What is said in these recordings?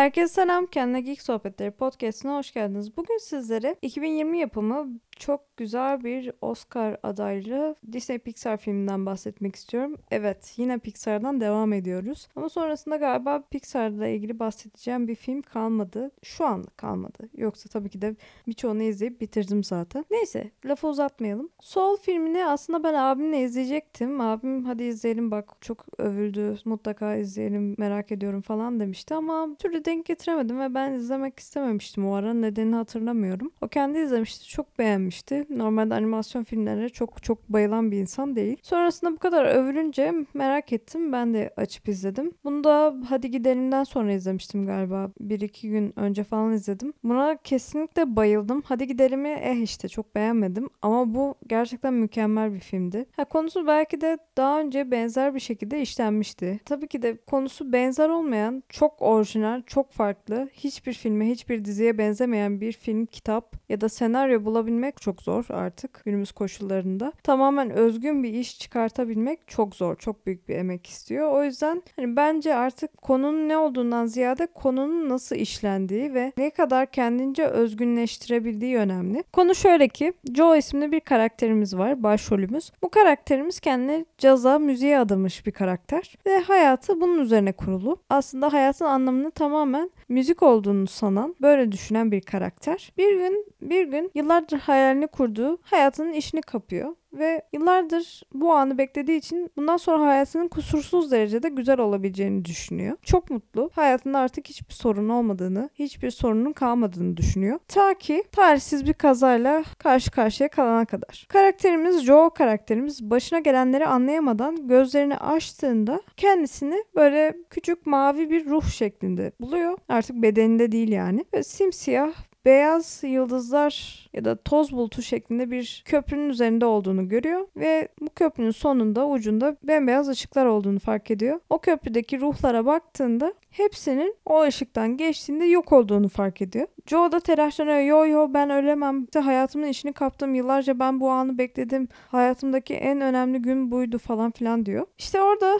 Herkese selam. Kendine Geek Sohbetleri podcastine hoş geldiniz. Bugün sizlere 2020 yapımı çok güzel bir Oscar adaylı Disney Pixar filminden bahsetmek istiyorum. Evet, yine Pixar'dan devam ediyoruz. Ama sonrasında galiba Pixar'la ilgili bahsedeceğim bir film kalmadı. Şu anlık kalmadı. Yoksa tabii ki de birçoğunu izleyip bitirdim zaten. Neyse, lafı uzatmayalım. Soul filmini aslında ben abimle izleyecektim. Abim hadi izleyelim bak çok övüldü. Mutlaka izleyelim merak ediyorum falan demişti ama türlü denk getiremedim ve ben izlemek istememiştim o ara. Nedenini hatırlamıyorum. O kendi izlemişti. Çok beğenmişti. Normalde animasyon filmlerine çok çok bayılan bir insan değil. Sonrasında bu kadar övülünce merak ettim. Ben de açıp izledim. Bunu da hadi gidelimden sonra izlemiştim galiba. Bir iki gün önce falan izledim. Buna kesinlikle bayıldım. Hadi gidelimi eh işte çok beğenmedim. Ama bu gerçekten mükemmel bir filmdi. Ha, konusu belki de daha önce benzer bir şekilde işlenmişti. Tabii ki de konusu benzer olmayan, çok orijinal, çok farklı, hiçbir filme, hiçbir diziye benzemeyen bir film, kitap ya da senaryo bulabilmek çok zor artık günümüz koşullarında. Tamamen özgün bir iş çıkartabilmek çok zor, çok büyük bir emek istiyor. O yüzden hani bence artık konunun ne olduğundan ziyade konunun nasıl işlendiği ve ne kadar kendince özgünleştirebildiği önemli. Konu şöyle ki Joe isimli bir karakterimiz var, başrolümüz. Bu karakterimiz kendini caza, müziğe adamış bir karakter ve hayatı bunun üzerine kurulu. Aslında hayatın anlamını tamamen müzik olduğunu sanan, böyle düşünen bir karakter. Bir gün bir gün yıllardır hayalini kurduğu hayatının işini kapıyor ve yıllardır bu anı beklediği için bundan sonra hayatının kusursuz derecede güzel olabileceğini düşünüyor. Çok mutlu. Hayatında artık hiçbir sorun olmadığını, hiçbir sorunun kalmadığını düşünüyor. Ta ki tarihsiz bir kazayla karşı karşıya kalana kadar. Karakterimiz Joe karakterimiz başına gelenleri anlayamadan gözlerini açtığında kendisini böyle küçük mavi bir ruh şeklinde buluyor. Artık bedeninde değil yani. Ve simsiyah beyaz yıldızlar ya da toz bulutu şeklinde bir köprünün üzerinde olduğunu görüyor ve bu köprünün sonunda ucunda bembeyaz ışıklar olduğunu fark ediyor. O köprüdeki ruhlara baktığında hepsinin o ışıktan geçtiğinde yok olduğunu fark ediyor. Joe da telaşlanıyor. Yo yo ben ölemem. İşte hayatımın işini kaptım. Yıllarca ben bu anı bekledim. Hayatımdaki en önemli gün buydu falan filan diyor. İşte orada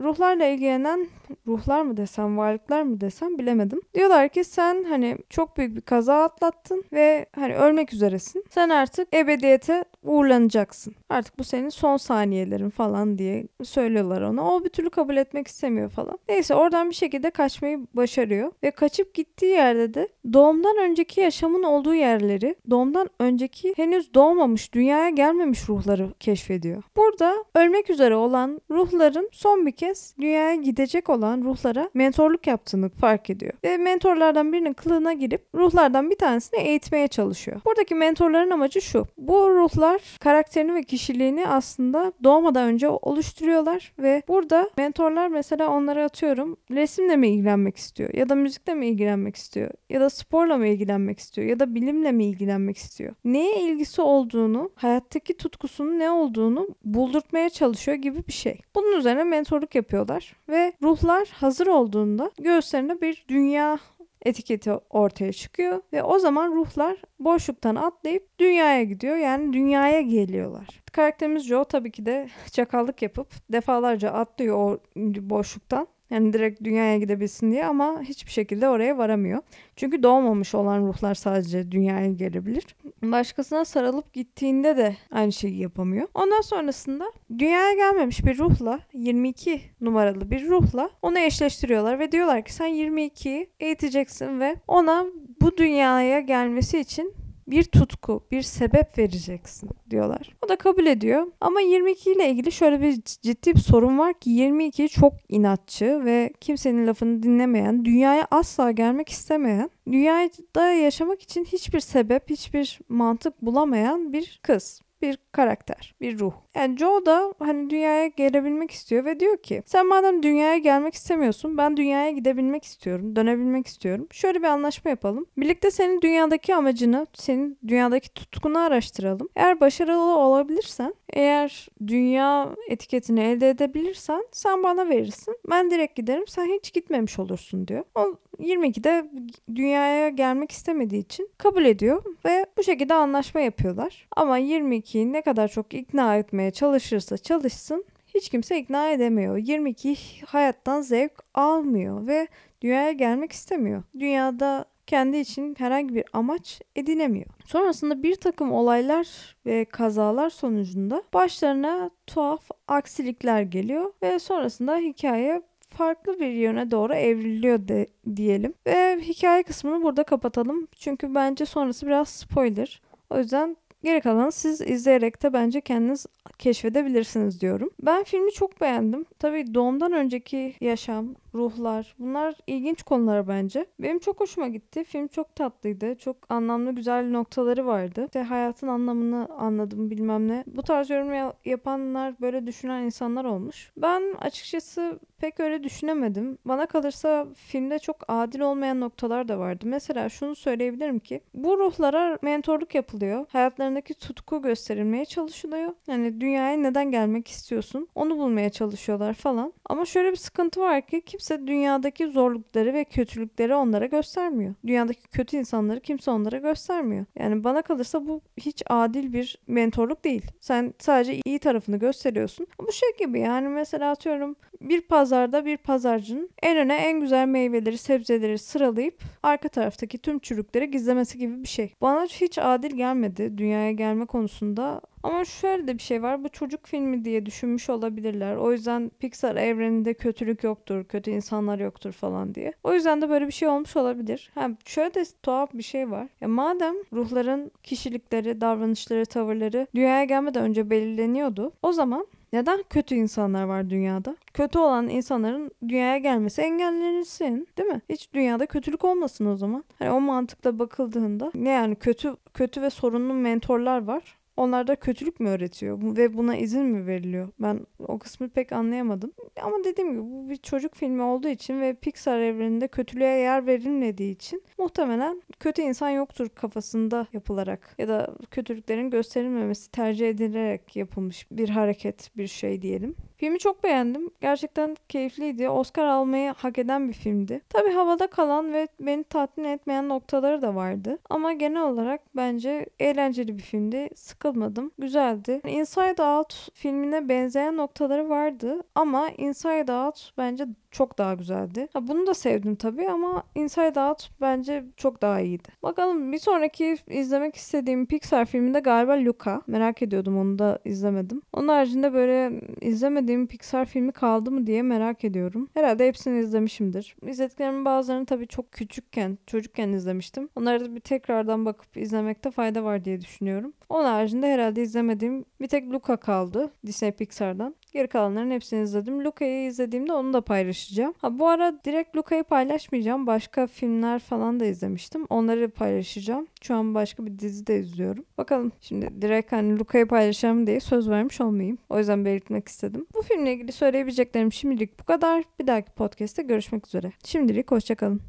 ruhlarla ilgilenen ruhlar mı desem, varlıklar mı desem bilemedim. Diyorlar ki sen hani çok büyük bir kaza atlattın ve hani ölmek üzeresin. Sen artık ebediyete uğurlanacaksın. Artık bu senin son saniyelerin falan diye söylüyorlar ona. O bir türlü kabul etmek istemiyor falan. Neyse oradan bir şekilde kaçmayı başarıyor ve kaçıp gittiği yerde de doğumdan önceki yaşamın olduğu yerleri, doğumdan önceki henüz doğmamış, dünyaya gelmemiş ruhları keşfediyor. Burada ölmek üzere olan ruhların son bir kez dünyaya gidecek olan ruhlara mentorluk yaptığını fark ediyor. Ve mentorlardan birinin kılığına girip ruhlardan bir tanesini eğitmeye çalışıyor. Buradaki mentorların amacı şu. Bu ruhlar karakterini ve kişiliğini aslında doğmadan önce oluşturuyorlar ve burada mentorlar mesela onlara atıyorum resimle mi ilgilenmek istiyor ya da müzikle mi ilgilenmek istiyor ya da sporla mı ilgilenmek istiyor ya da bilimle mi ilgilenmek istiyor. Neye ilgisi olduğunu, hayattaki tutkusunun ne olduğunu buldurtmaya çalışıyor gibi bir şey. Bunun üzerine mentorluk yapıyorlar ve ruhlar hazır olduğunda göğüslerine bir dünya etiketi ortaya çıkıyor ve o zaman ruhlar boşluktan atlayıp dünyaya gidiyor. Yani dünyaya geliyorlar. Karakterimiz Joe tabii ki de çakallık yapıp defalarca atlıyor o boşluktan. Yani direkt dünyaya gidebilsin diye ama hiçbir şekilde oraya varamıyor. Çünkü doğmamış olan ruhlar sadece dünyaya gelebilir. Başkasına sarılıp gittiğinde de aynı şeyi yapamıyor. Ondan sonrasında dünyaya gelmemiş bir ruhla 22 numaralı bir ruhla onu eşleştiriyorlar ve diyorlar ki sen 22'yi eğiteceksin ve ona bu dünyaya gelmesi için bir tutku, bir sebep vereceksin diyorlar. O da kabul ediyor. Ama 22 ile ilgili şöyle bir ciddi bir sorun var ki 22 çok inatçı ve kimsenin lafını dinlemeyen, dünyaya asla gelmek istemeyen, dünyada yaşamak için hiçbir sebep, hiçbir mantık bulamayan bir kız bir karakter, bir ruh. Yani Joe da hani dünyaya gelebilmek istiyor ve diyor ki sen madem dünyaya gelmek istemiyorsun ben dünyaya gidebilmek istiyorum, dönebilmek istiyorum. Şöyle bir anlaşma yapalım. Birlikte senin dünyadaki amacını, senin dünyadaki tutkunu araştıralım. Eğer başarılı olabilirsen, eğer dünya etiketini elde edebilirsen sen bana verirsin. Ben direkt giderim sen hiç gitmemiş olursun diyor. O 22'de dünyaya gelmek istemediği için kabul ediyor ve bu şekilde anlaşma yapıyorlar. Ama 22'yi ne kadar çok ikna etmeye çalışırsa çalışsın hiç kimse ikna edemiyor. 22 hayattan zevk almıyor ve dünyaya gelmek istemiyor. Dünyada kendi için herhangi bir amaç edinemiyor. Sonrasında bir takım olaylar ve kazalar sonucunda başlarına tuhaf aksilikler geliyor ve sonrasında hikaye farklı bir yöne doğru evriliyor de, diyelim. Ve hikaye kısmını burada kapatalım. Çünkü bence sonrası biraz spoiler. O yüzden geri kalanı siz izleyerek de bence kendiniz keşfedebilirsiniz diyorum. Ben filmi çok beğendim. Tabii doğumdan önceki yaşam, ruhlar bunlar ilginç konular bence. Benim çok hoşuma gitti. Film çok tatlıydı. Çok anlamlı güzel noktaları vardı. İşte hayatın anlamını anladım bilmem ne. Bu tarz yorum yapanlar böyle düşünen insanlar olmuş. Ben açıkçası pek öyle düşünemedim. Bana kalırsa filmde çok adil olmayan noktalar da vardı. Mesela şunu söyleyebilirim ki bu ruhlara mentorluk yapılıyor. Hayatlarındaki tutku gösterilmeye çalışılıyor. Yani dünyaya neden gelmek istiyorsun? Onu bulmaya çalışıyorlar falan. Ama şöyle bir sıkıntı var ki kimse dünyadaki zorlukları ve kötülükleri onlara göstermiyor. Dünyadaki kötü insanları kimse onlara göstermiyor. Yani bana kalırsa bu hiç adil bir mentorluk değil. Sen sadece iyi tarafını gösteriyorsun. Bu şey gibi yani mesela atıyorum bir pazarda bir pazarcının en öne en güzel meyveleri, sebzeleri sıralayıp arka taraftaki tüm çürükleri gizlemesi gibi bir şey. Bana hiç adil gelmedi dünyaya gelme konusunda. Ama şöyle de bir şey var. Bu çocuk filmi diye düşünmüş olabilirler. O yüzden Pixar evreninde kötülük yoktur, kötü insanlar yoktur falan diye. O yüzden de böyle bir şey olmuş olabilir. Hem şöyle de tuhaf bir şey var. Ya madem ruhların kişilikleri, davranışları, tavırları dünyaya gelmeden önce belirleniyordu. O zaman neden kötü insanlar var dünyada? Kötü olan insanların dünyaya gelmesi engellenirsin, değil mi? Hiç dünyada kötülük olmasın o zaman. Hani o mantıkla bakıldığında ne yani kötü kötü ve sorunlu mentorlar var. Onlar da kötülük mü öğretiyor ve buna izin mi veriliyor? Ben o kısmı pek anlayamadım. Ama dediğim gibi bu bir çocuk filmi olduğu için ve Pixar evreninde kötülüğe yer verilmediği için muhtemelen kötü insan yoktur kafasında yapılarak ya da kötülüklerin gösterilmemesi tercih edilerek yapılmış bir hareket, bir şey diyelim. Filmi çok beğendim. Gerçekten keyifliydi. Oscar almayı hak eden bir filmdi. Tabi havada kalan ve beni tatmin etmeyen noktaları da vardı. Ama genel olarak bence eğlenceli bir filmdi. Sıkılmadım. Güzeldi. Inside Out filmine benzeyen noktaları vardı. Ama Inside Out bence çok daha güzeldi. Ha, bunu da sevdim tabii ama Inside Out bence çok daha iyiydi. Bakalım bir sonraki izlemek istediğim Pixar filminde galiba Luca. Merak ediyordum onu da izlemedim. Onun haricinde böyle izlemediğim Pixar filmi kaldı mı diye merak ediyorum. Herhalde hepsini izlemişimdir. İzlediklerimin bazılarını tabii çok küçükken, çocukken izlemiştim. Onları da bir tekrardan bakıp izlemekte fayda var diye düşünüyorum. Onun haricinde herhalde izlemediğim bir tek Luca kaldı Disney Pixar'dan. Geri kalanların hepsini izledim. Luca'yı izlediğimde onu da paylaşacağım. Ha bu ara direkt Luca'yı paylaşmayacağım. Başka filmler falan da izlemiştim. Onları paylaşacağım. Şu an başka bir dizi de izliyorum. Bakalım şimdi direkt hani Luca'yı paylaşacağım diye söz vermiş olmayayım. O yüzden belirtmek istedim. Bu filmle ilgili söyleyebileceklerim şimdilik bu kadar. Bir dahaki podcast'te görüşmek üzere. Şimdilik hoşçakalın.